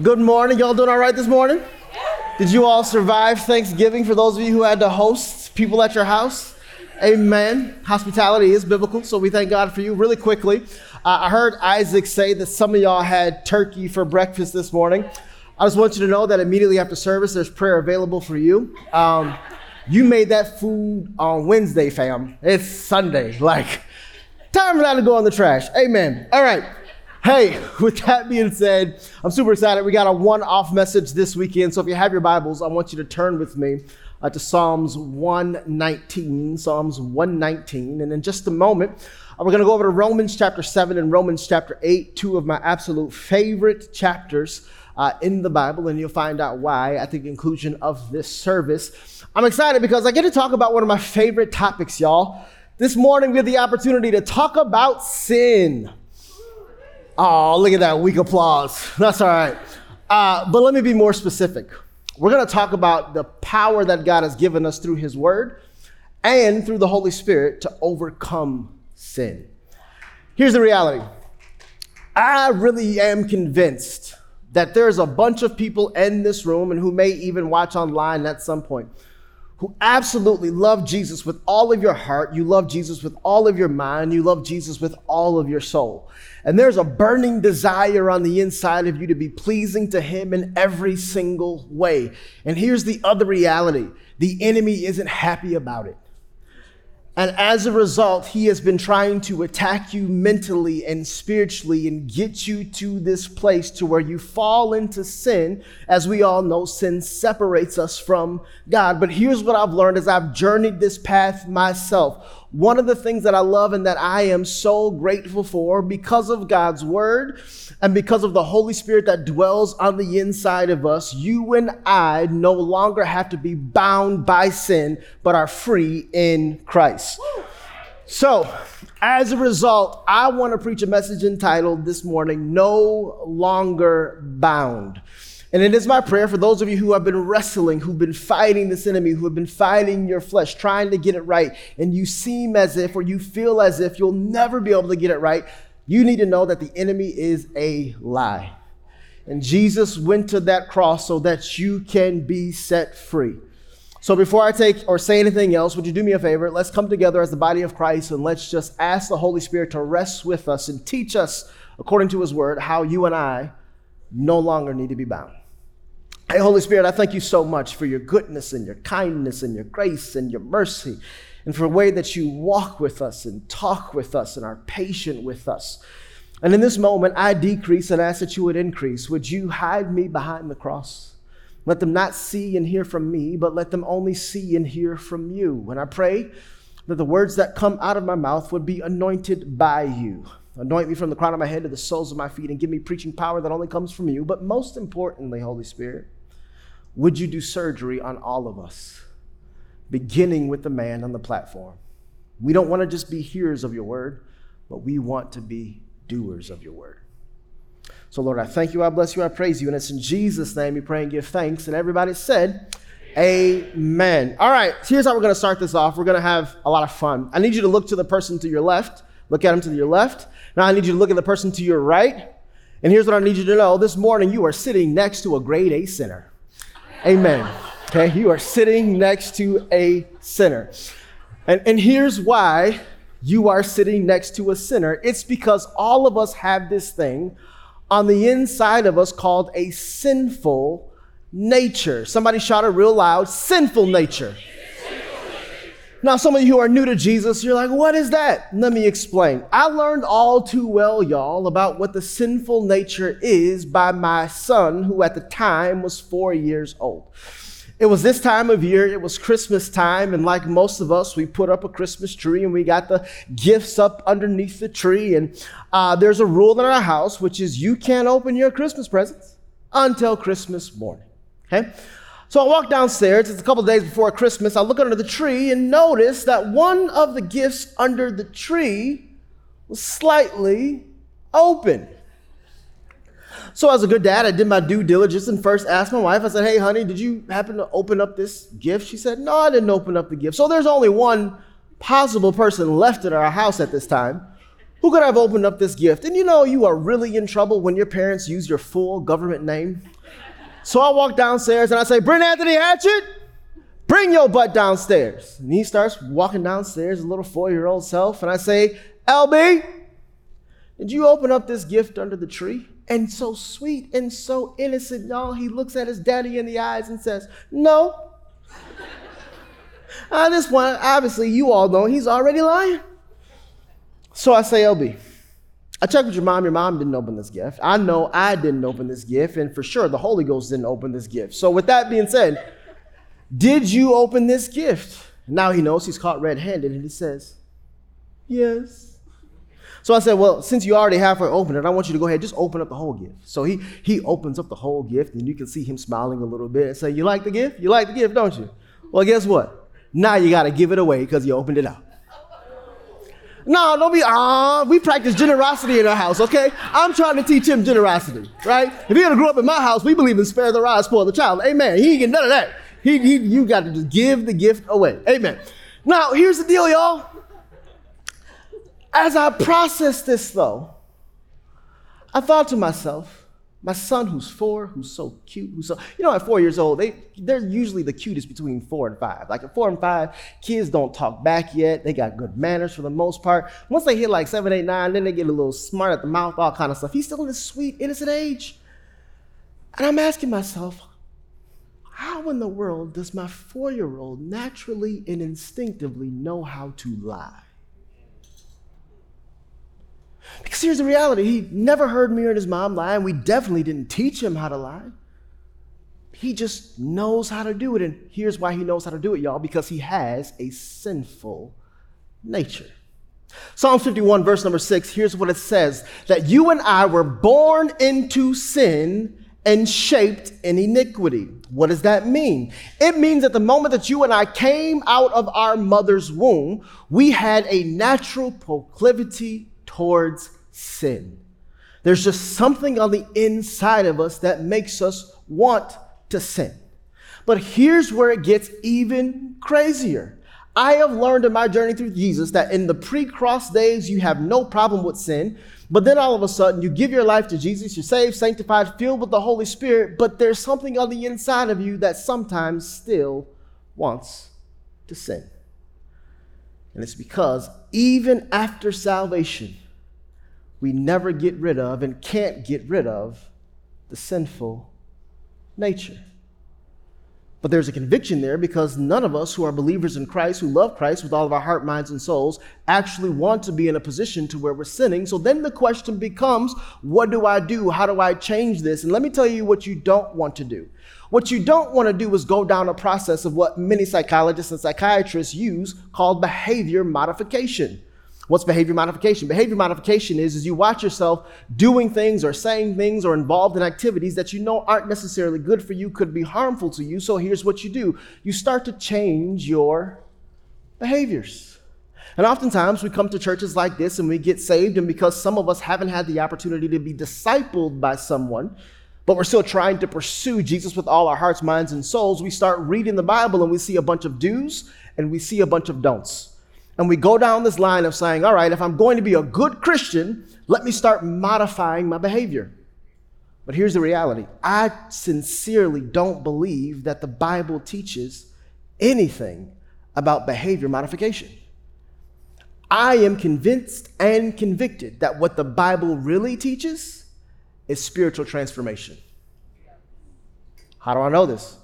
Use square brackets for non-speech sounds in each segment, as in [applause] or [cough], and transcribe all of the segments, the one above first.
Good morning. Y'all doing all right this morning? Did you all survive Thanksgiving for those of you who had to host people at your house? Amen. Hospitality is biblical, so we thank God for you. Really quickly, uh, I heard Isaac say that some of y'all had turkey for breakfast this morning. I just want you to know that immediately after service, there's prayer available for you. Um, you made that food on Wednesday, fam. It's Sunday. Like, time for that to go in the trash. Amen. All right. Hey, with that being said, I'm super excited. We got a one off message this weekend. So if you have your Bibles, I want you to turn with me uh, to Psalms 119. Psalms 119. And in just a moment, uh, we're going to go over to Romans chapter 7 and Romans chapter 8, two of my absolute favorite chapters uh, in the Bible. And you'll find out why at the conclusion of this service. I'm excited because I get to talk about one of my favorite topics, y'all. This morning, we have the opportunity to talk about sin. Oh, look at that weak applause. [laughs] That's all right. Uh, but let me be more specific. We're going to talk about the power that God has given us through His Word and through the Holy Spirit to overcome sin. Here's the reality I really am convinced that there's a bunch of people in this room and who may even watch online at some point who absolutely love Jesus with all of your heart, you love Jesus with all of your mind, you love Jesus with all of your soul. And there's a burning desire on the inside of you to be pleasing to Him in every single way. And here's the other reality the enemy isn't happy about it. And as a result, he has been trying to attack you mentally and spiritually and get you to this place to where you fall into sin. As we all know, sin separates us from God. But here's what I've learned as I've journeyed this path myself. One of the things that I love and that I am so grateful for because of God's word and because of the Holy Spirit that dwells on the inside of us, you and I no longer have to be bound by sin, but are free in Christ. So, as a result, I want to preach a message entitled this morning, No Longer Bound. And it is my prayer for those of you who have been wrestling, who've been fighting this enemy, who have been fighting your flesh, trying to get it right, and you seem as if, or you feel as if you'll never be able to get it right, you need to know that the enemy is a lie. And Jesus went to that cross so that you can be set free. So before I take or say anything else, would you do me a favor? Let's come together as the body of Christ and let's just ask the Holy Spirit to rest with us and teach us, according to his word, how you and I no longer need to be bound. Hey, Holy Spirit, I thank you so much for your goodness and your kindness and your grace and your mercy and for the way that you walk with us and talk with us and are patient with us. And in this moment, I decrease and ask that you would increase. Would you hide me behind the cross? Let them not see and hear from me, but let them only see and hear from you. And I pray that the words that come out of my mouth would be anointed by you. Anoint me from the crown of my head to the soles of my feet and give me preaching power that only comes from you. But most importantly, Holy Spirit, would you do surgery on all of us, beginning with the man on the platform? We don't want to just be hearers of your word, but we want to be doers of your word. So, Lord, I thank you, I bless you, I praise you. And it's in Jesus' name we pray and give thanks. And everybody said, Amen. All right, here's how we're going to start this off. We're going to have a lot of fun. I need you to look to the person to your left. Look at him to your left. Now I need you to look at the person to your right. And here's what I need you to know this morning you are sitting next to a grade A sinner. Amen. Okay, you are sitting next to a sinner. And, and here's why you are sitting next to a sinner it's because all of us have this thing on the inside of us called a sinful nature. Somebody shout it real loud sinful nature. Now, some of you who are new to Jesus, you're like, what is that? Let me explain. I learned all too well, y'all, about what the sinful nature is by my son, who at the time was four years old. It was this time of year, it was Christmas time, and like most of us, we put up a Christmas tree and we got the gifts up underneath the tree. And uh, there's a rule in our house, which is you can't open your Christmas presents until Christmas morning. Okay? So I walk downstairs, it's a couple days before Christmas. I look under the tree and notice that one of the gifts under the tree was slightly open. So, as a good dad, I did my due diligence and first asked my wife, I said, Hey, honey, did you happen to open up this gift? She said, No, I didn't open up the gift. So, there's only one possible person left in our house at this time Who could have opened up this gift? And you know, you are really in trouble when your parents use your full government name. So I walk downstairs and I say, Brent Anthony Hatchett, bring your butt downstairs. And he starts walking downstairs, a little four year old self. And I say, LB, did you open up this gift under the tree? And so sweet and so innocent, y'all, he looks at his daddy in the eyes and says, No. [laughs] At this point, obviously, you all know he's already lying. So I say, LB, I checked with your mom. Your mom didn't open this gift. I know I didn't open this gift, and for sure the Holy Ghost didn't open this gift. So, with that being said, did you open this gift? Now he knows he's caught red handed, and he says, Yes. So I said, Well, since you already halfway opened it, I want you to go ahead, and just open up the whole gift. So he, he opens up the whole gift, and you can see him smiling a little bit and say, You like the gift? You like the gift, don't you? Well, guess what? Now you got to give it away because you opened it up. No, don't be, ah, we practice generosity in our house, okay? I'm trying to teach him generosity, right? If he had to grow up in my house, we believe in spare the rod, spoil the child. Amen. He ain't getting none of that. He, he, you got to just give the gift away. Amen. Now, here's the deal, y'all. As I process this, though, I thought to myself, my son, who's four, who's so cute, who's so, you know, at four years old, they, they're usually the cutest between four and five. Like at four and five, kids don't talk back yet. They got good manners for the most part. Once they hit like seven, eight, nine, then they get a little smart at the mouth, all kind of stuff. He's still in this sweet, innocent age. And I'm asking myself, how in the world does my four year old naturally and instinctively know how to lie? Because here's the reality he never heard me or his mom lie, and we definitely didn't teach him how to lie. He just knows how to do it. And here's why he knows how to do it, y'all because he has a sinful nature. Psalm 51, verse number six, here's what it says that you and I were born into sin and shaped in iniquity. What does that mean? It means that the moment that you and I came out of our mother's womb, we had a natural proclivity towards sin. There's just something on the inside of us that makes us want to sin. But here's where it gets even crazier. I have learned in my journey through Jesus that in the pre cross days, you have no problem with sin. But then all of a sudden, you give your life to Jesus, you're saved, sanctified, filled with the Holy Spirit, but there's something on the inside of you that sometimes still wants to sin. And it's because even after salvation, we never get rid of and can't get rid of the sinful nature. But there's a conviction there because none of us who are believers in Christ, who love Christ with all of our heart, minds, and souls, actually want to be in a position to where we're sinning. So then the question becomes, what do I do? How do I change this? And let me tell you what you don't want to do. What you don't want to do is go down a process of what many psychologists and psychiatrists use called behavior modification. What's behavior modification? Behavior modification is, is you watch yourself doing things or saying things or involved in activities that you know aren't necessarily good for you, could be harmful to you. So here's what you do you start to change your behaviors. And oftentimes we come to churches like this and we get saved, and because some of us haven't had the opportunity to be discipled by someone, but we're still trying to pursue Jesus with all our hearts, minds, and souls, we start reading the Bible and we see a bunch of do's and we see a bunch of don'ts. And we go down this line of saying, all right, if I'm going to be a good Christian, let me start modifying my behavior. But here's the reality I sincerely don't believe that the Bible teaches anything about behavior modification. I am convinced and convicted that what the Bible really teaches is spiritual transformation. How do I know this?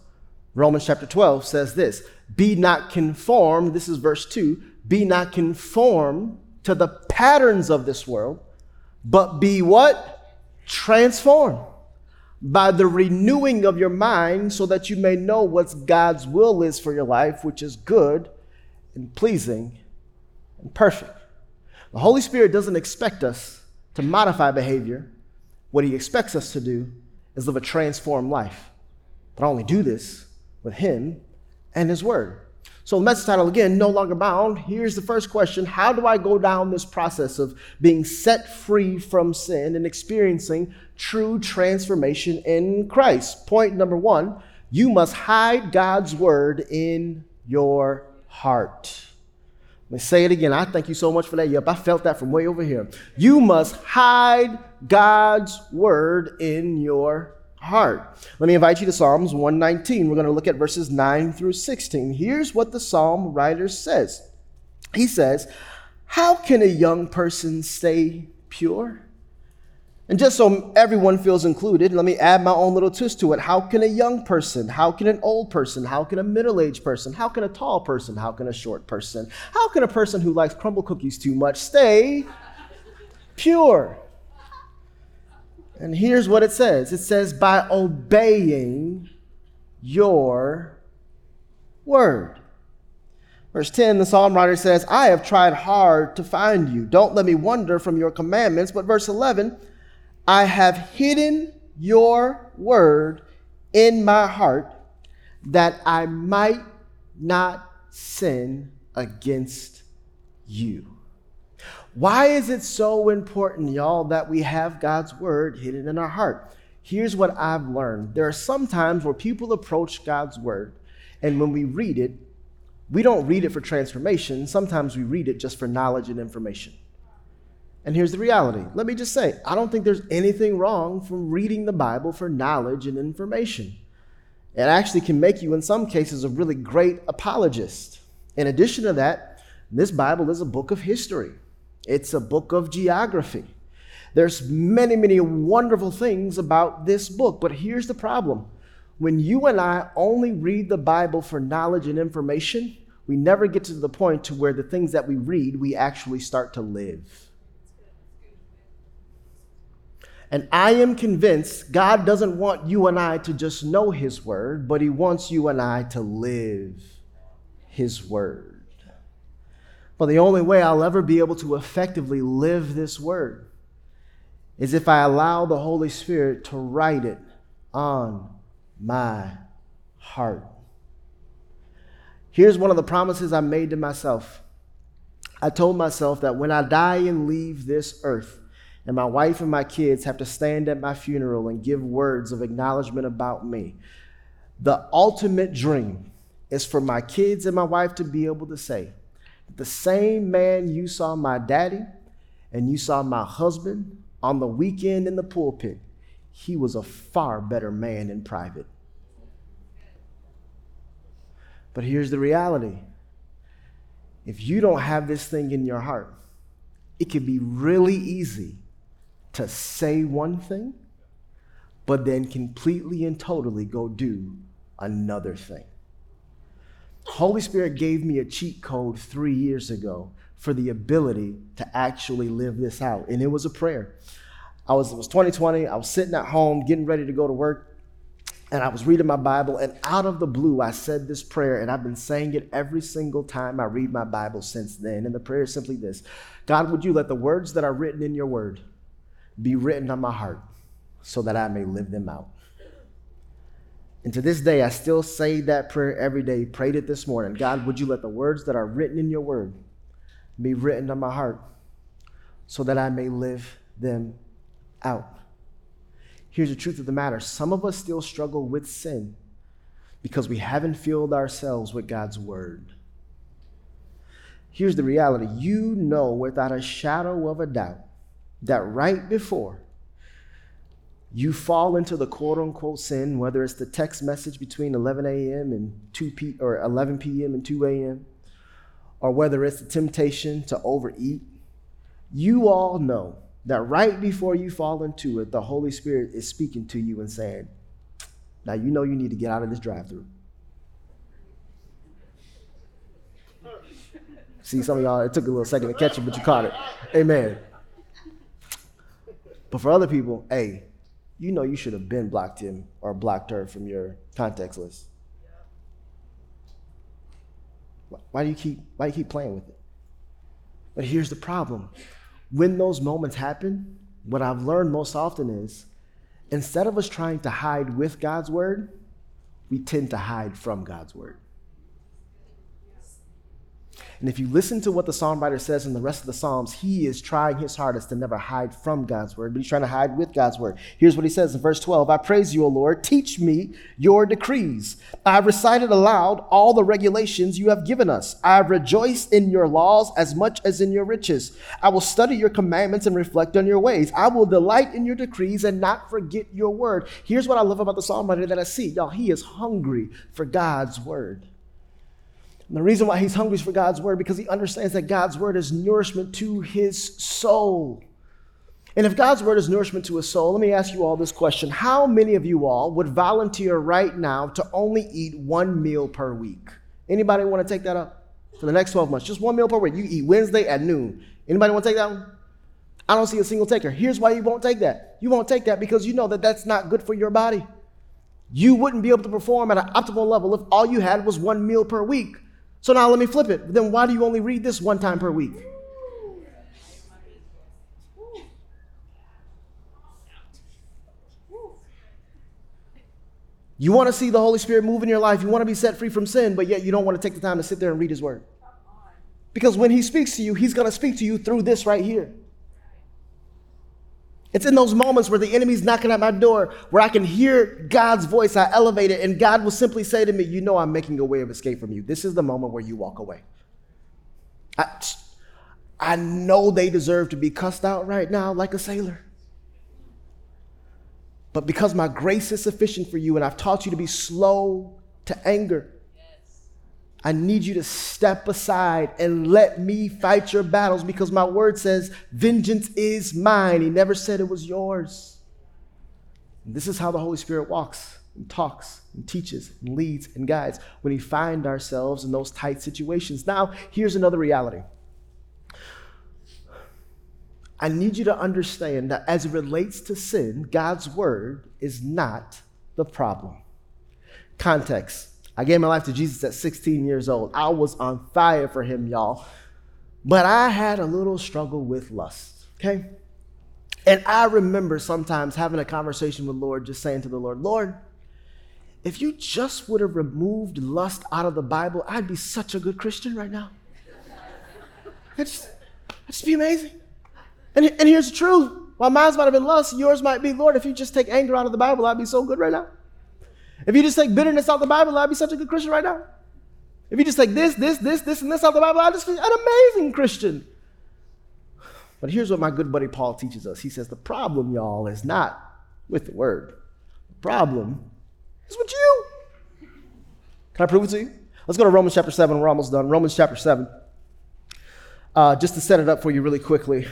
Romans chapter 12 says this Be not conformed, this is verse 2, be not conformed to the patterns of this world, but be what? Transformed by the renewing of your mind so that you may know what God's will is for your life, which is good and pleasing and perfect. The Holy Spirit doesn't expect us to modify behavior. What He expects us to do is live a transformed life. But only do this with Him and His Word. So, the message title again, No Longer Bound. Here's the first question How do I go down this process of being set free from sin and experiencing true transformation in Christ? Point number one you must hide God's word in your heart. Let me say it again. I thank you so much for that. Yep, I felt that from way over here. You must hide God's word in your heart. Let me invite you to Psalms 119. We're going to look at verses 9 through 16. Here's what the psalm writer says He says, How can a young person stay pure? And just so everyone feels included, let me add my own little twist to it. How can a young person, how can an old person, how can a middle aged person, how can a tall person, how can a short person, how can a person who likes Crumbl cookies too much stay pure? And here's what it says it says, by obeying your word. Verse 10, the psalm writer says, I have tried hard to find you. Don't let me wander from your commandments. But verse 11, I have hidden your word in my heart that I might not sin against you. Why is it so important, y'all, that we have God's word hidden in our heart? Here's what I've learned there are some times where people approach God's word, and when we read it, we don't read it for transformation. Sometimes we read it just for knowledge and information. And here's the reality. Let me just say, I don't think there's anything wrong from reading the Bible for knowledge and information. It actually can make you, in some cases, a really great apologist. In addition to that, this Bible is a book of history, it's a book of geography. There's many, many wonderful things about this book, but here's the problem. When you and I only read the Bible for knowledge and information, we never get to the point to where the things that we read, we actually start to live. And I am convinced God doesn't want you and I to just know His word, but He wants you and I to live His word. But the only way I'll ever be able to effectively live this word is if I allow the Holy Spirit to write it on my heart. Here's one of the promises I made to myself. I told myself that when I die and leave this earth, and my wife and my kids have to stand at my funeral and give words of acknowledgement about me. The ultimate dream is for my kids and my wife to be able to say, the same man you saw my daddy and you saw my husband on the weekend in the pulpit, he was a far better man in private. But here's the reality if you don't have this thing in your heart, it can be really easy to say one thing, but then completely and totally go do another thing. Holy Spirit gave me a cheat code three years ago for the ability to actually live this out, and it was a prayer. I was, it was 2020, I was sitting at home getting ready to go to work, and I was reading my Bible, and out of the blue, I said this prayer, and I've been saying it every single time I read my Bible since then. And the prayer is simply this God, would you let the words that are written in your word be written on my heart so that I may live them out. And to this day, I still say that prayer every day. Prayed it this morning. God, would you let the words that are written in your word be written on my heart so that I may live them out? Here's the truth of the matter some of us still struggle with sin because we haven't filled ourselves with God's word. Here's the reality you know without a shadow of a doubt that right before you fall into the quote unquote sin, whether it's the text message between 11 a.m. and 2 p or 11 p.m. and 2 a.m., or whether it's the temptation to overeat, you all know that right before you fall into it, the Holy Spirit is speaking to you and saying, Now you know you need to get out of this drive through. See, some of y'all, it took a little second to catch it, but you caught it. Amen. But for other people, hey, you know you should have been blocked him or blocked her from your contacts list. Why do you keep why do you keep playing with it? But here's the problem. When those moments happen, what I've learned most often is instead of us trying to hide with God's word, we tend to hide from God's word. And if you listen to what the psalm writer says in the rest of the Psalms, he is trying his hardest to never hide from God's word, but he's trying to hide with God's word. Here's what he says in verse 12 I praise you, O Lord. Teach me your decrees. I've recited aloud all the regulations you have given us. I rejoice in your laws as much as in your riches. I will study your commandments and reflect on your ways. I will delight in your decrees and not forget your word. Here's what I love about the psalm writer that I see. Y'all, he is hungry for God's word. And the reason why he's hungry is for God's word because he understands that God's word is nourishment to his soul. And if God's word is nourishment to his soul, let me ask you all this question. How many of you all would volunteer right now to only eat one meal per week? Anybody want to take that up for the next 12 months? Just one meal per week. You eat Wednesday at noon. Anybody want to take that one? I don't see a single taker. Here's why you won't take that. You won't take that because you know that that's not good for your body. You wouldn't be able to perform at an optimal level if all you had was one meal per week. So now let me flip it. Then why do you only read this one time per week? You want to see the Holy Spirit move in your life. You want to be set free from sin, but yet you don't want to take the time to sit there and read His Word. Because when He speaks to you, He's going to speak to you through this right here. It's in those moments where the enemy's knocking at my door, where I can hear God's voice. I elevate it, and God will simply say to me, You know, I'm making a way of escape from you. This is the moment where you walk away. I, I know they deserve to be cussed out right now like a sailor. But because my grace is sufficient for you, and I've taught you to be slow to anger, I need you to step aside and let me fight your battles because my word says, Vengeance is mine. He never said it was yours. And this is how the Holy Spirit walks and talks and teaches and leads and guides when we find ourselves in those tight situations. Now, here's another reality. I need you to understand that as it relates to sin, God's word is not the problem. Context I gave my life to Jesus at 16 years old. I was on fire for him, y'all. But I had a little struggle with lust, okay? And I remember sometimes having a conversation with Lord, just saying to the Lord, Lord, if you just would have removed lust out of the Bible, I'd be such a good Christian right now. It'd just, it'd just be amazing. And, and here's the truth. While mine might have been lust, yours might be, Lord, if you just take anger out of the Bible, I'd be so good right now. If you just take bitterness out of the Bible, I'd be such a good Christian right now. If you just take this, this, this, this, and this out of the Bible, I'd just be an amazing Christian. But here's what my good buddy Paul teaches us. He says, The problem, y'all, is not with the word. The problem is with you. Can I prove it to you? Let's go to Romans chapter 7. We're almost done. Romans chapter 7. Uh, just to set it up for you really quickly,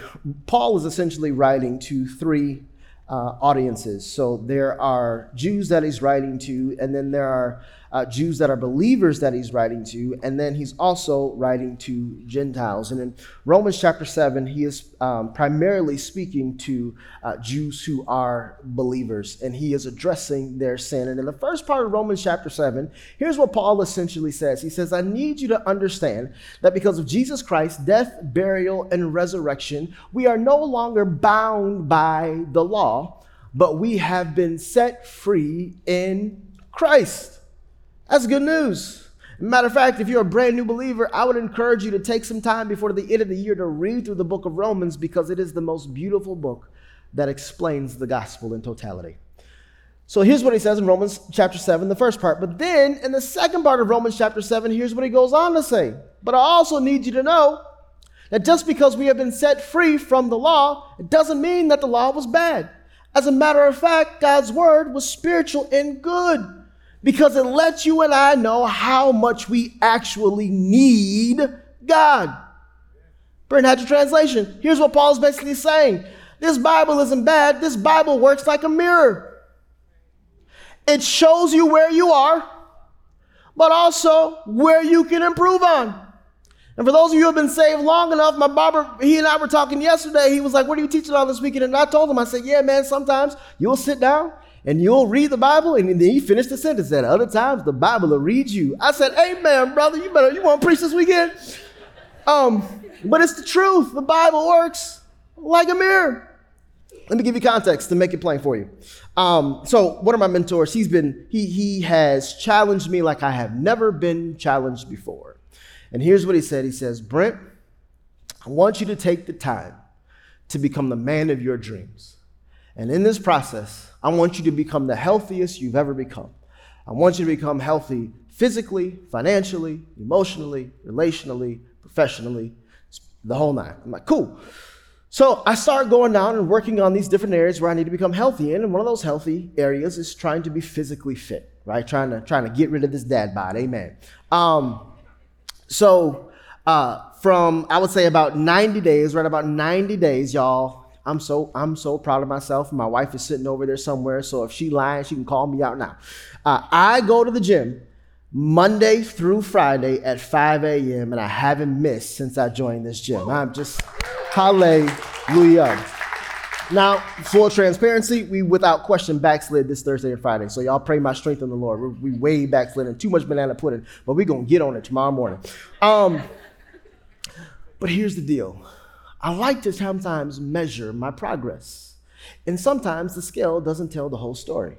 Paul is essentially writing to three uh, audiences. So there are Jews that he's writing to, and then there are uh, Jews that are believers that he's writing to, and then he's also writing to Gentiles. And in Romans chapter 7, he is um, primarily speaking to uh, Jews who are believers, and he is addressing their sin. And in the first part of Romans chapter 7, here's what Paul essentially says He says, I need you to understand that because of Jesus Christ's death, burial, and resurrection, we are no longer bound by the law, but we have been set free in Christ. That's good news. Matter of fact, if you're a brand new believer, I would encourage you to take some time before the end of the year to read through the book of Romans because it is the most beautiful book that explains the gospel in totality. So here's what he says in Romans chapter 7, the first part. But then in the second part of Romans chapter 7, here's what he goes on to say. But I also need you to know that just because we have been set free from the law, it doesn't mean that the law was bad. As a matter of fact, God's word was spiritual and good because it lets you and I know how much we actually need God. Your translation. Here's what Paul's basically saying this Bible isn't bad, this Bible works like a mirror. It shows you where you are, but also where you can improve on. And for those of you who have been saved long enough, my barber, he and I were talking yesterday. He was like, What are you teaching on this weekend? And I told him, I said, Yeah, man, sometimes you'll sit down and you'll read the Bible, and then he finished the sentence. At other times, the Bible will read you. I said, Amen, brother. You better, you want to preach this weekend? Um, but it's the truth. The Bible works like a mirror. Let me give you context to make it plain for you. Um, so one of my mentors, he's been, he he has challenged me like I have never been challenged before. And here's what he said He says, Brent, I want you to take the time to become the man of your dreams. And in this process, I want you to become the healthiest you've ever become. I want you to become healthy physically, financially, emotionally, relationally, professionally, the whole nine. I'm like, cool. So I start going down and working on these different areas where I need to become healthy in, and one of those healthy areas is trying to be physically fit, right? Trying to trying to get rid of this dad bod. Amen. Um, so uh, from I would say about 90 days, right about 90 days, y'all. I'm so I'm so proud of myself. My wife is sitting over there somewhere, so if she lies, she can call me out now. Uh, I go to the gym Monday through Friday at 5 a.m. and I haven't missed since I joined this gym. I'm just hallelujah. Now, full transparency, we without question backslid this Thursday and Friday. So y'all pray my strength in the Lord. We're, we way backsliding, too much banana pudding, but we're gonna get on it tomorrow morning. Um, but here's the deal. I like to sometimes measure my progress. And sometimes the scale doesn't tell the whole story.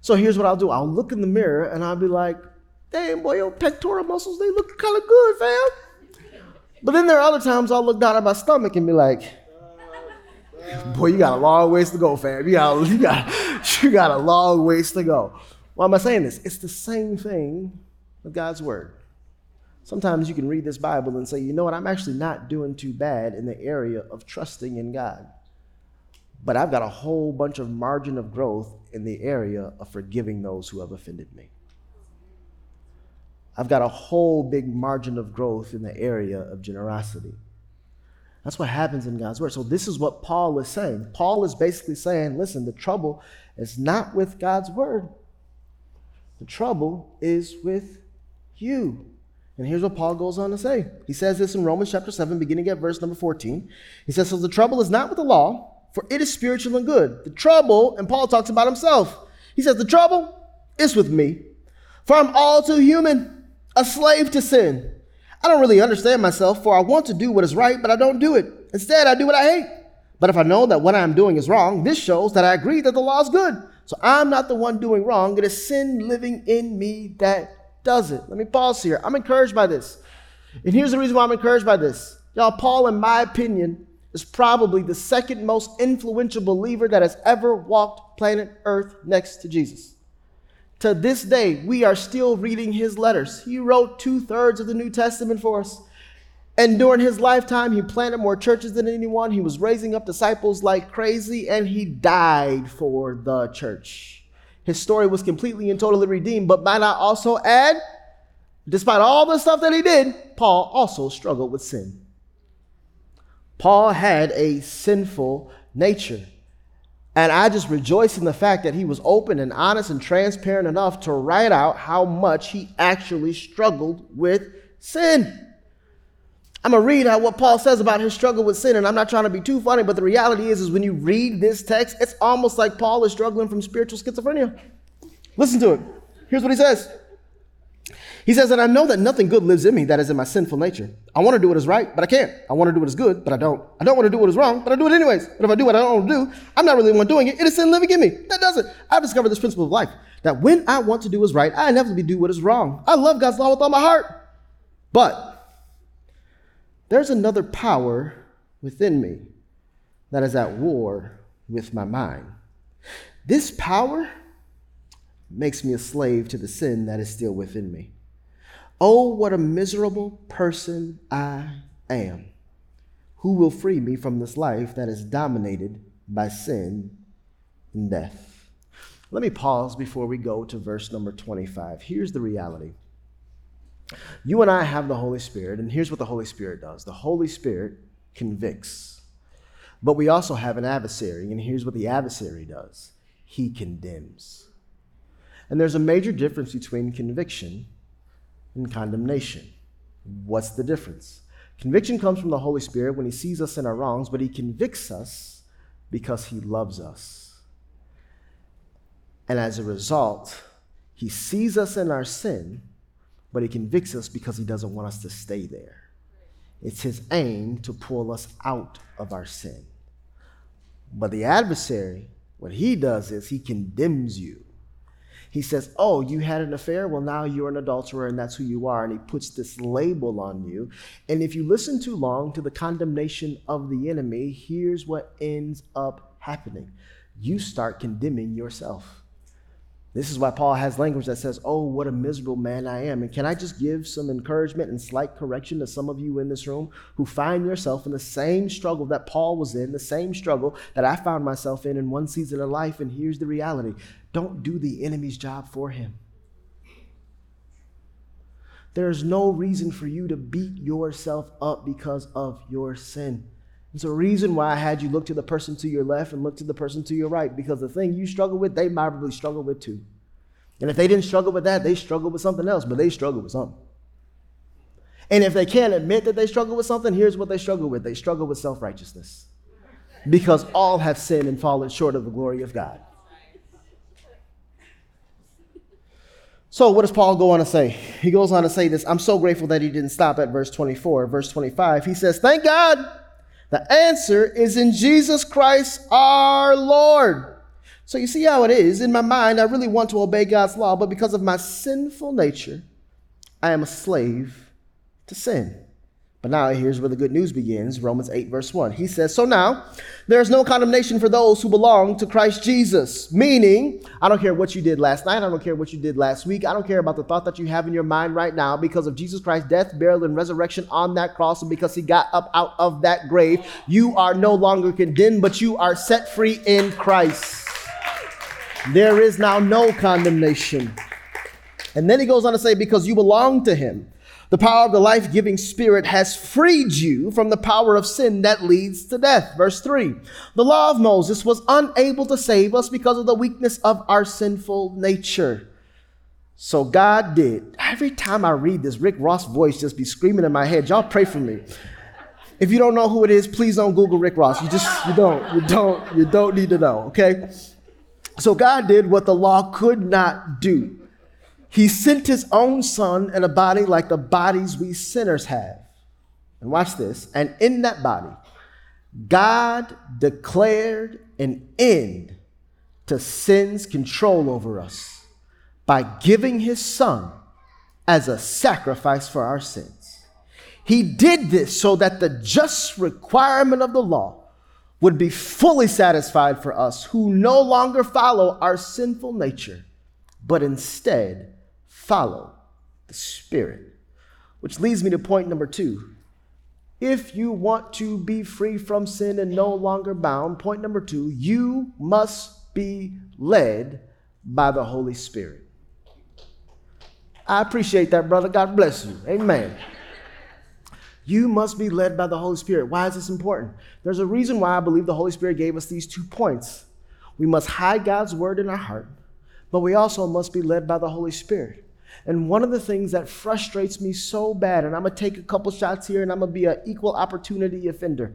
So here's what I'll do. I'll look in the mirror and I'll be like, damn boy, your pectoral muscles, they look kind of good, fam. But then there are other times I'll look down at my stomach and be like, boy, you got a long ways to go, fam. You got, you got, you got a long ways to go. Why am I saying this? It's the same thing with God's word. Sometimes you can read this Bible and say, you know what, I'm actually not doing too bad in the area of trusting in God. But I've got a whole bunch of margin of growth in the area of forgiving those who have offended me. I've got a whole big margin of growth in the area of generosity. That's what happens in God's word. So, this is what Paul is saying. Paul is basically saying, listen, the trouble is not with God's word, the trouble is with you. And here's what Paul goes on to say. He says this in Romans chapter 7, beginning at verse number 14. He says, So the trouble is not with the law, for it is spiritual and good. The trouble, and Paul talks about himself. He says, The trouble is with me, for I'm all too human a slave to sin. I don't really understand myself, for I want to do what is right, but I don't do it. Instead, I do what I hate. But if I know that what I am doing is wrong, this shows that I agree that the law is good. So I'm not the one doing wrong. It is sin living in me that does it. Let me pause here. I'm encouraged by this. And here's the reason why I'm encouraged by this. Y'all, Paul, in my opinion, is probably the second most influential believer that has ever walked planet Earth next to Jesus. To this day, we are still reading his letters. He wrote two thirds of the New Testament for us. And during his lifetime, he planted more churches than anyone. He was raising up disciples like crazy, and he died for the church. His story was completely and totally redeemed, but might I also add, despite all the stuff that he did, Paul also struggled with sin. Paul had a sinful nature. And I just rejoice in the fact that he was open and honest and transparent enough to write out how much he actually struggled with sin. I'm gonna read out what Paul says about his struggle with sin, and I'm not trying to be too funny, but the reality is, is when you read this text, it's almost like Paul is struggling from spiritual schizophrenia. Listen to it. Here's what he says. He says, And I know that nothing good lives in me that is in my sinful nature. I want to do what is right, but I can't. I want to do what is good, but I don't. I don't want to do what is wrong, but I do it anyways. But if I do what I don't want to do, I'm not really the one doing it. It is sin living in me. That does it. I've discovered this principle of life that when I want to do what is right, I inevitably do what is wrong. I love God's law with all my heart. But there's another power within me that is at war with my mind. This power makes me a slave to the sin that is still within me. Oh, what a miserable person I am. Who will free me from this life that is dominated by sin and death? Let me pause before we go to verse number 25. Here's the reality. You and I have the Holy Spirit, and here's what the Holy Spirit does the Holy Spirit convicts. But we also have an adversary, and here's what the adversary does he condemns. And there's a major difference between conviction and condemnation. What's the difference? Conviction comes from the Holy Spirit when He sees us in our wrongs, but He convicts us because He loves us. And as a result, He sees us in our sin, but He convicts us because He doesn't want us to stay there. It's His aim to pull us out of our sin. But the adversary, what he does is he condemns you He says, Oh, you had an affair? Well, now you're an adulterer, and that's who you are. And he puts this label on you. And if you listen too long to the condemnation of the enemy, here's what ends up happening you start condemning yourself. This is why Paul has language that says, Oh, what a miserable man I am. And can I just give some encouragement and slight correction to some of you in this room who find yourself in the same struggle that Paul was in, the same struggle that I found myself in in one season of life? And here's the reality don't do the enemy's job for him. There's no reason for you to beat yourself up because of your sin. It's a reason why I had you look to the person to your left and look to the person to your right, because the thing you struggle with, they probably struggle with too. And if they didn't struggle with that, they struggle with something else, but they struggle with something. And if they can't admit that they struggle with something, here's what they struggle with they struggle with self righteousness. Because all have sinned and fallen short of the glory of God. So, what does Paul go on to say? He goes on to say this I'm so grateful that he didn't stop at verse 24. Verse 25, he says, Thank God the answer is in Jesus Christ our Lord. So you see how it is. In my mind, I really want to obey God's law, but because of my sinful nature, I am a slave to sin. But now here's where the good news begins Romans 8, verse 1. He says, So now there is no condemnation for those who belong to Christ Jesus. Meaning, I don't care what you did last night. I don't care what you did last week. I don't care about the thought that you have in your mind right now because of Jesus Christ's death, burial, and resurrection on that cross, and because he got up out of that grave. You are no longer condemned, but you are set free in Christ. There is now no condemnation. And then he goes on to say, Because you belong to him. The power of the life giving spirit has freed you from the power of sin that leads to death. Verse 3 The law of Moses was unable to save us because of the weakness of our sinful nature. So God did. Every time I read this, Rick Ross' voice just be screaming in my head. Y'all pray for me. If you don't know who it is, please don't Google Rick Ross. You just you don't you don't you don't need to know. Okay. So God did what the law could not do. He sent his own son in a body like the bodies we sinners have. And watch this. And in that body, God declared an end to sin's control over us by giving his son as a sacrifice for our sins. He did this so that the just requirement of the law would be fully satisfied for us who no longer follow our sinful nature, but instead follow the Spirit. Which leads me to point number two. If you want to be free from sin and no longer bound, point number two, you must be led by the Holy Spirit. I appreciate that, brother. God bless you. Amen. You must be led by the Holy Spirit. Why is this important? There's a reason why I believe the Holy Spirit gave us these two points. We must hide God's word in our heart, but we also must be led by the Holy Spirit. And one of the things that frustrates me so bad, and I'm gonna take a couple shots here and I'm gonna be an equal opportunity offender.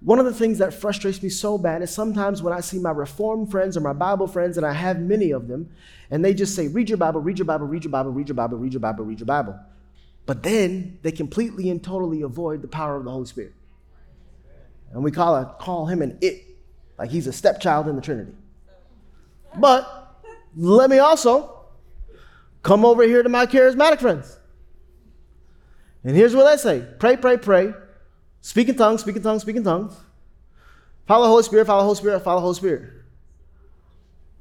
One of the things that frustrates me so bad is sometimes when I see my Reformed friends or my Bible friends, and I have many of them, and they just say, read your Bible, read your Bible, read your Bible, read your Bible, read your Bible, read your Bible. But then they completely and totally avoid the power of the Holy Spirit. And we call, call him an it, like he's a stepchild in the Trinity. But let me also Come over here to my charismatic friends. And here's what they say pray, pray, pray. Speak in tongues, speak in tongues, speak in tongues. Follow the Holy Spirit, follow the Holy Spirit, follow the Holy Spirit.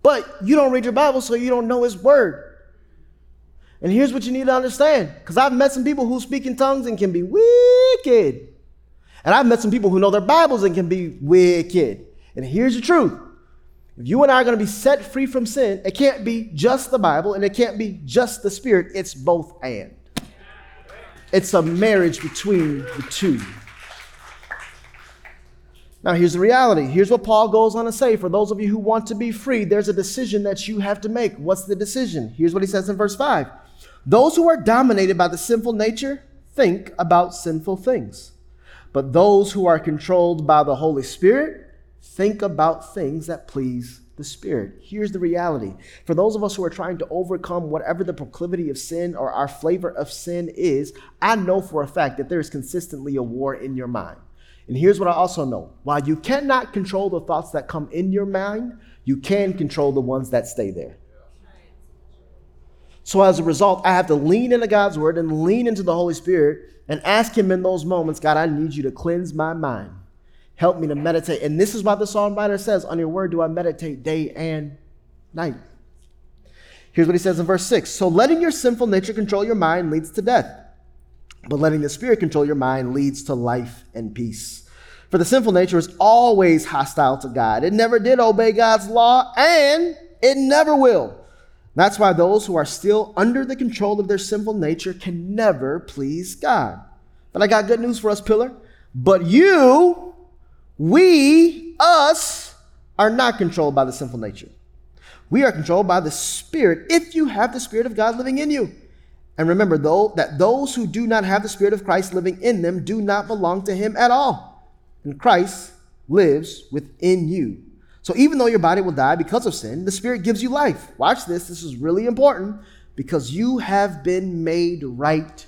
But you don't read your Bible, so you don't know His Word. And here's what you need to understand because I've met some people who speak in tongues and can be wicked. And I've met some people who know their Bibles and can be wicked. And here's the truth if you and I are going to be set free from sin, it can't be just the Bible and it can't be just the Spirit. It's both and. It's a marriage between the two. Now, here's the reality. Here's what Paul goes on to say. For those of you who want to be free, there's a decision that you have to make. What's the decision? Here's what he says in verse 5 Those who are dominated by the sinful nature think about sinful things, but those who are controlled by the Holy Spirit Think about things that please the Spirit. Here's the reality. For those of us who are trying to overcome whatever the proclivity of sin or our flavor of sin is, I know for a fact that there is consistently a war in your mind. And here's what I also know while you cannot control the thoughts that come in your mind, you can control the ones that stay there. So as a result, I have to lean into God's word and lean into the Holy Spirit and ask Him in those moments, God, I need you to cleanse my mind. Help me to meditate. And this is why the psalm writer says, On your word do I meditate day and night. Here's what he says in verse 6 So letting your sinful nature control your mind leads to death, but letting the Spirit control your mind leads to life and peace. For the sinful nature is always hostile to God. It never did obey God's law, and it never will. That's why those who are still under the control of their sinful nature can never please God. But I got good news for us, Pillar. But you, we, us, are not controlled by the sinful nature. We are controlled by the Spirit if you have the Spirit of God living in you. And remember, though, that those who do not have the Spirit of Christ living in them do not belong to Him at all. And Christ lives within you. So even though your body will die because of sin, the Spirit gives you life. Watch this, this is really important because you have been made right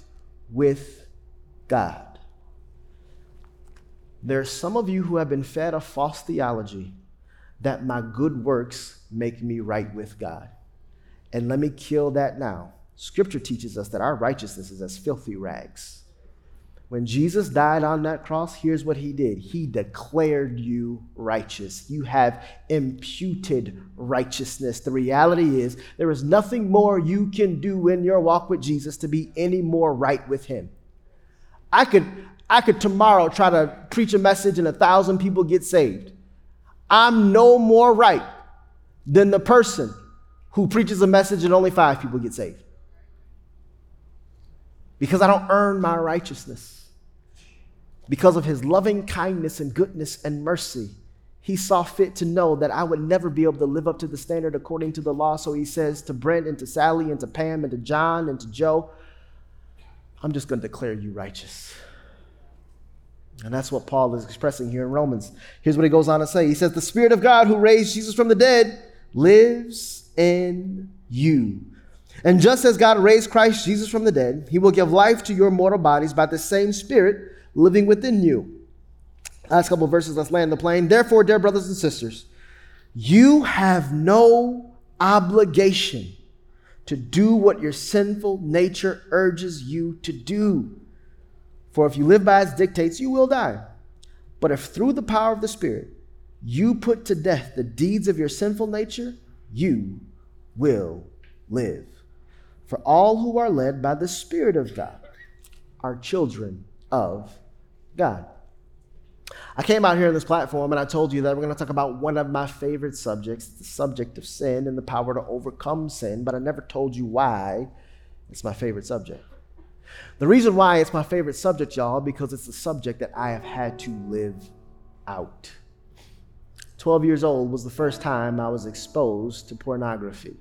with God. There are some of you who have been fed a false theology that my good works make me right with God. And let me kill that now. Scripture teaches us that our righteousness is as filthy rags. When Jesus died on that cross, here's what he did He declared you righteous. You have imputed righteousness. The reality is, there is nothing more you can do in your walk with Jesus to be any more right with him. I could, I could tomorrow try to preach a message and a thousand people get saved. I'm no more right than the person who preaches a message and only five people get saved. Because I don't earn my righteousness because of his loving kindness and goodness and mercy, he saw fit to know that I would never be able to live up to the standard according to the law. So he says to Brent and to Sally and to Pam and to John and to Joe, I'm just going to declare you righteous. And that's what Paul is expressing here in Romans. Here's what he goes on to say He says, The Spirit of God who raised Jesus from the dead lives in you. And just as God raised Christ Jesus from the dead, he will give life to your mortal bodies by the same Spirit living within you. Last couple verses, let's land the plane. Therefore, dear brothers and sisters, you have no obligation to do what your sinful nature urges you to do. For if you live by its dictates, you will die. But if through the power of the Spirit you put to death the deeds of your sinful nature, you will live. For all who are led by the Spirit of God are children of God. I came out here on this platform and I told you that we're going to talk about one of my favorite subjects, the subject of sin and the power to overcome sin, but I never told you why it's my favorite subject. The reason why it's my favorite subject, y'all, because it's the subject that I have had to live out. 12 years old was the first time I was exposed to pornography.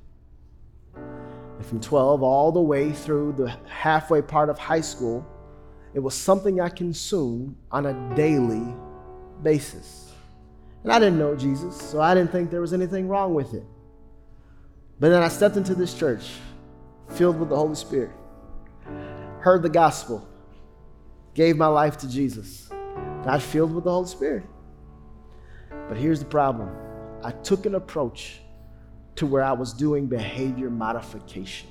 And from 12 all the way through the halfway part of high school, it was something I consumed on a daily basis. And I didn't know Jesus, so I didn't think there was anything wrong with it. But then I stepped into this church filled with the Holy Spirit, heard the gospel, gave my life to Jesus, got filled with the Holy Spirit. But here's the problem I took an approach to where I was doing behavior modification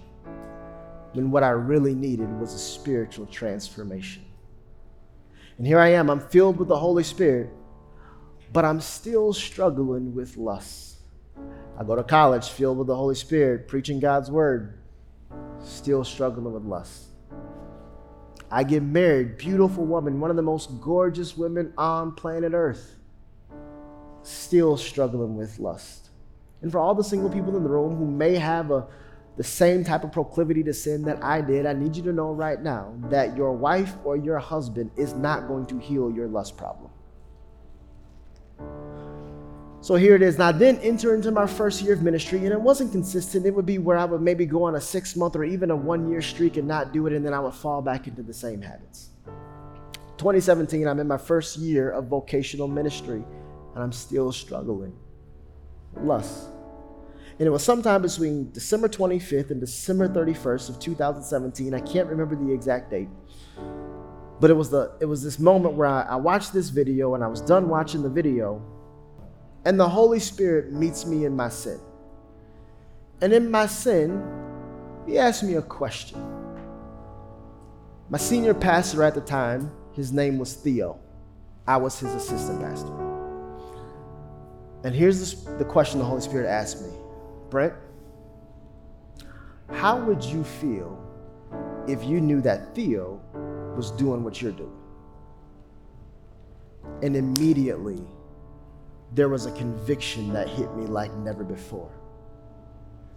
when what I really needed was a spiritual transformation. And here I am, I'm filled with the Holy Spirit, but I'm still struggling with lust. I go to college filled with the Holy Spirit, preaching God's word, still struggling with lust. I get married, beautiful woman, one of the most gorgeous women on planet Earth, still struggling with lust. And for all the single people in the room who may have a the same type of proclivity to sin that I did, I need you to know right now that your wife or your husband is not going to heal your lust problem. So here it is. Now, I didn't enter into my first year of ministry, and it wasn't consistent. It would be where I would maybe go on a six month or even a one year streak and not do it, and then I would fall back into the same habits. 2017, I'm in my first year of vocational ministry, and I'm still struggling lust. And it was sometime between December 25th and December 31st of 2017. I can't remember the exact date. But it was the it was this moment where I, I watched this video and I was done watching the video, and the Holy Spirit meets me in my sin. And in my sin, he asked me a question. My senior pastor at the time, his name was Theo. I was his assistant pastor. And here's the question the Holy Spirit asked me Brent, how would you feel if you knew that Theo was doing what you're doing? And immediately, there was a conviction that hit me like never before.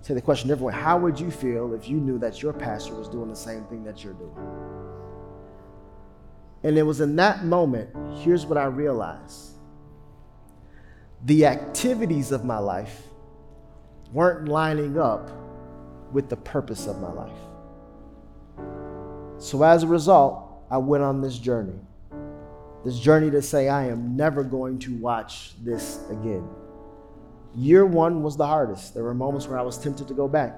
Say the question way How would you feel if you knew that your pastor was doing the same thing that you're doing? And it was in that moment, here's what I realized the activities of my life weren't lining up with the purpose of my life. So as a result, I went on this journey. This journey to say, I am never going to watch this again. Year one was the hardest. There were moments where I was tempted to go back.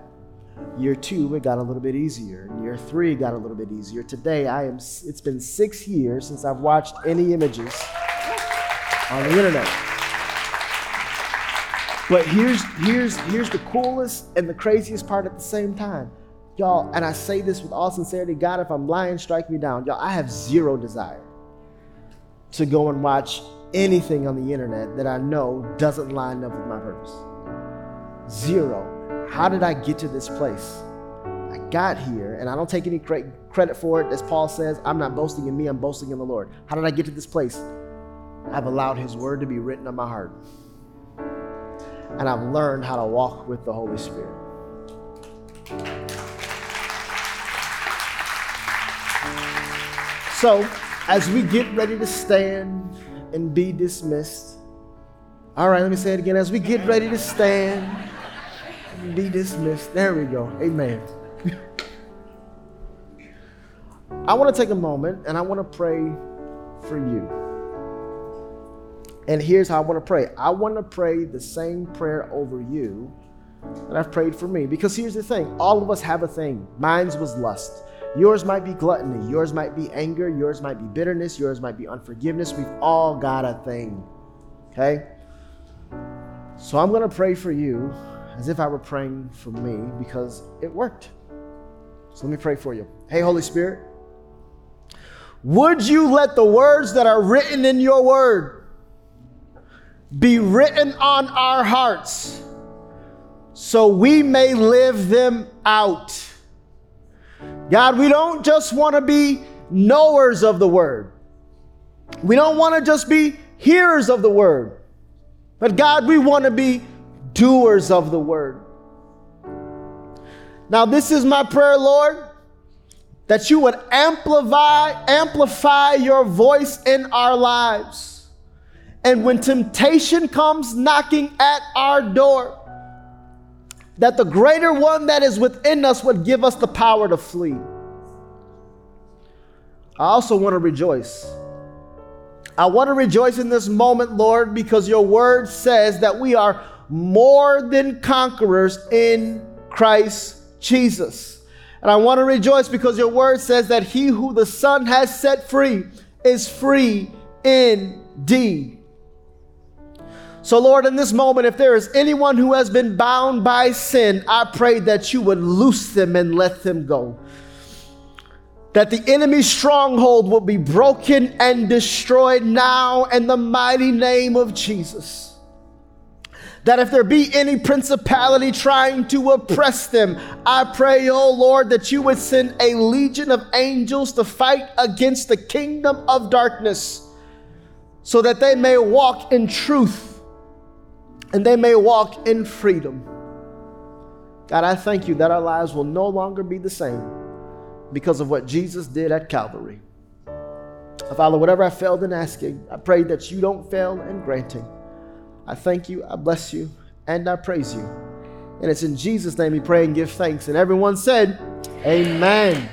Year two, it got a little bit easier. Year three got a little bit easier. Today, I am. It's been six years since I've watched any images on the internet. But here's here's here's the coolest and the craziest part at the same time, y'all. And I say this with all sincerity, God, if I'm lying, strike me down, y'all. I have zero desire to go and watch anything on the internet that I know doesn't line up with my purpose. Zero. How did I get to this place? I got here, and I don't take any credit for it. As Paul says, I'm not boasting in me, I'm boasting in the Lord. How did I get to this place? I've allowed His word to be written on my heart. And I've learned how to walk with the Holy Spirit. So, as we get ready to stand and be dismissed, all right, let me say it again. As we get ready to stand and be dismissed, there we go. Amen. I want to take a moment and I want to pray for you. And here's how I want to pray I want to pray the same prayer over you that I've prayed for me. Because here's the thing all of us have a thing. Mine's was lust. Yours might be gluttony. Yours might be anger. Yours might be bitterness. Yours might be unforgiveness. We've all got a thing. Okay? So I'm going to pray for you as if I were praying for me because it worked. So let me pray for you. Hey, Holy Spirit, would you let the words that are written in your word be written on our hearts so we may live them out? God, we don't just want to be knowers of the word. We don't want to just be hearers of the word. But God, we want to be doers of the word. Now, this is my prayer, Lord, that you would amplify, amplify your voice in our lives. And when temptation comes knocking at our door, that the greater one that is within us would give us the power to flee. I also want to rejoice. I want to rejoice in this moment, Lord, because your word says that we are more than conquerors in Christ Jesus. And I want to rejoice because your word says that he who the Son has set free is free indeed. So, Lord, in this moment, if there is anyone who has been bound by sin, I pray that you would loose them and let them go. That the enemy's stronghold will be broken and destroyed now in the mighty name of Jesus. That if there be any principality trying to oppress them, I pray, oh Lord, that you would send a legion of angels to fight against the kingdom of darkness so that they may walk in truth and they may walk in freedom. God, I thank you that our lives will no longer be the same because of what Jesus did at Calvary. Father, whatever I failed in asking, I pray that you don't fail in granting. I thank you, I bless you, and I praise you. And it's in Jesus' name we pray and give thanks. And everyone said, Amen.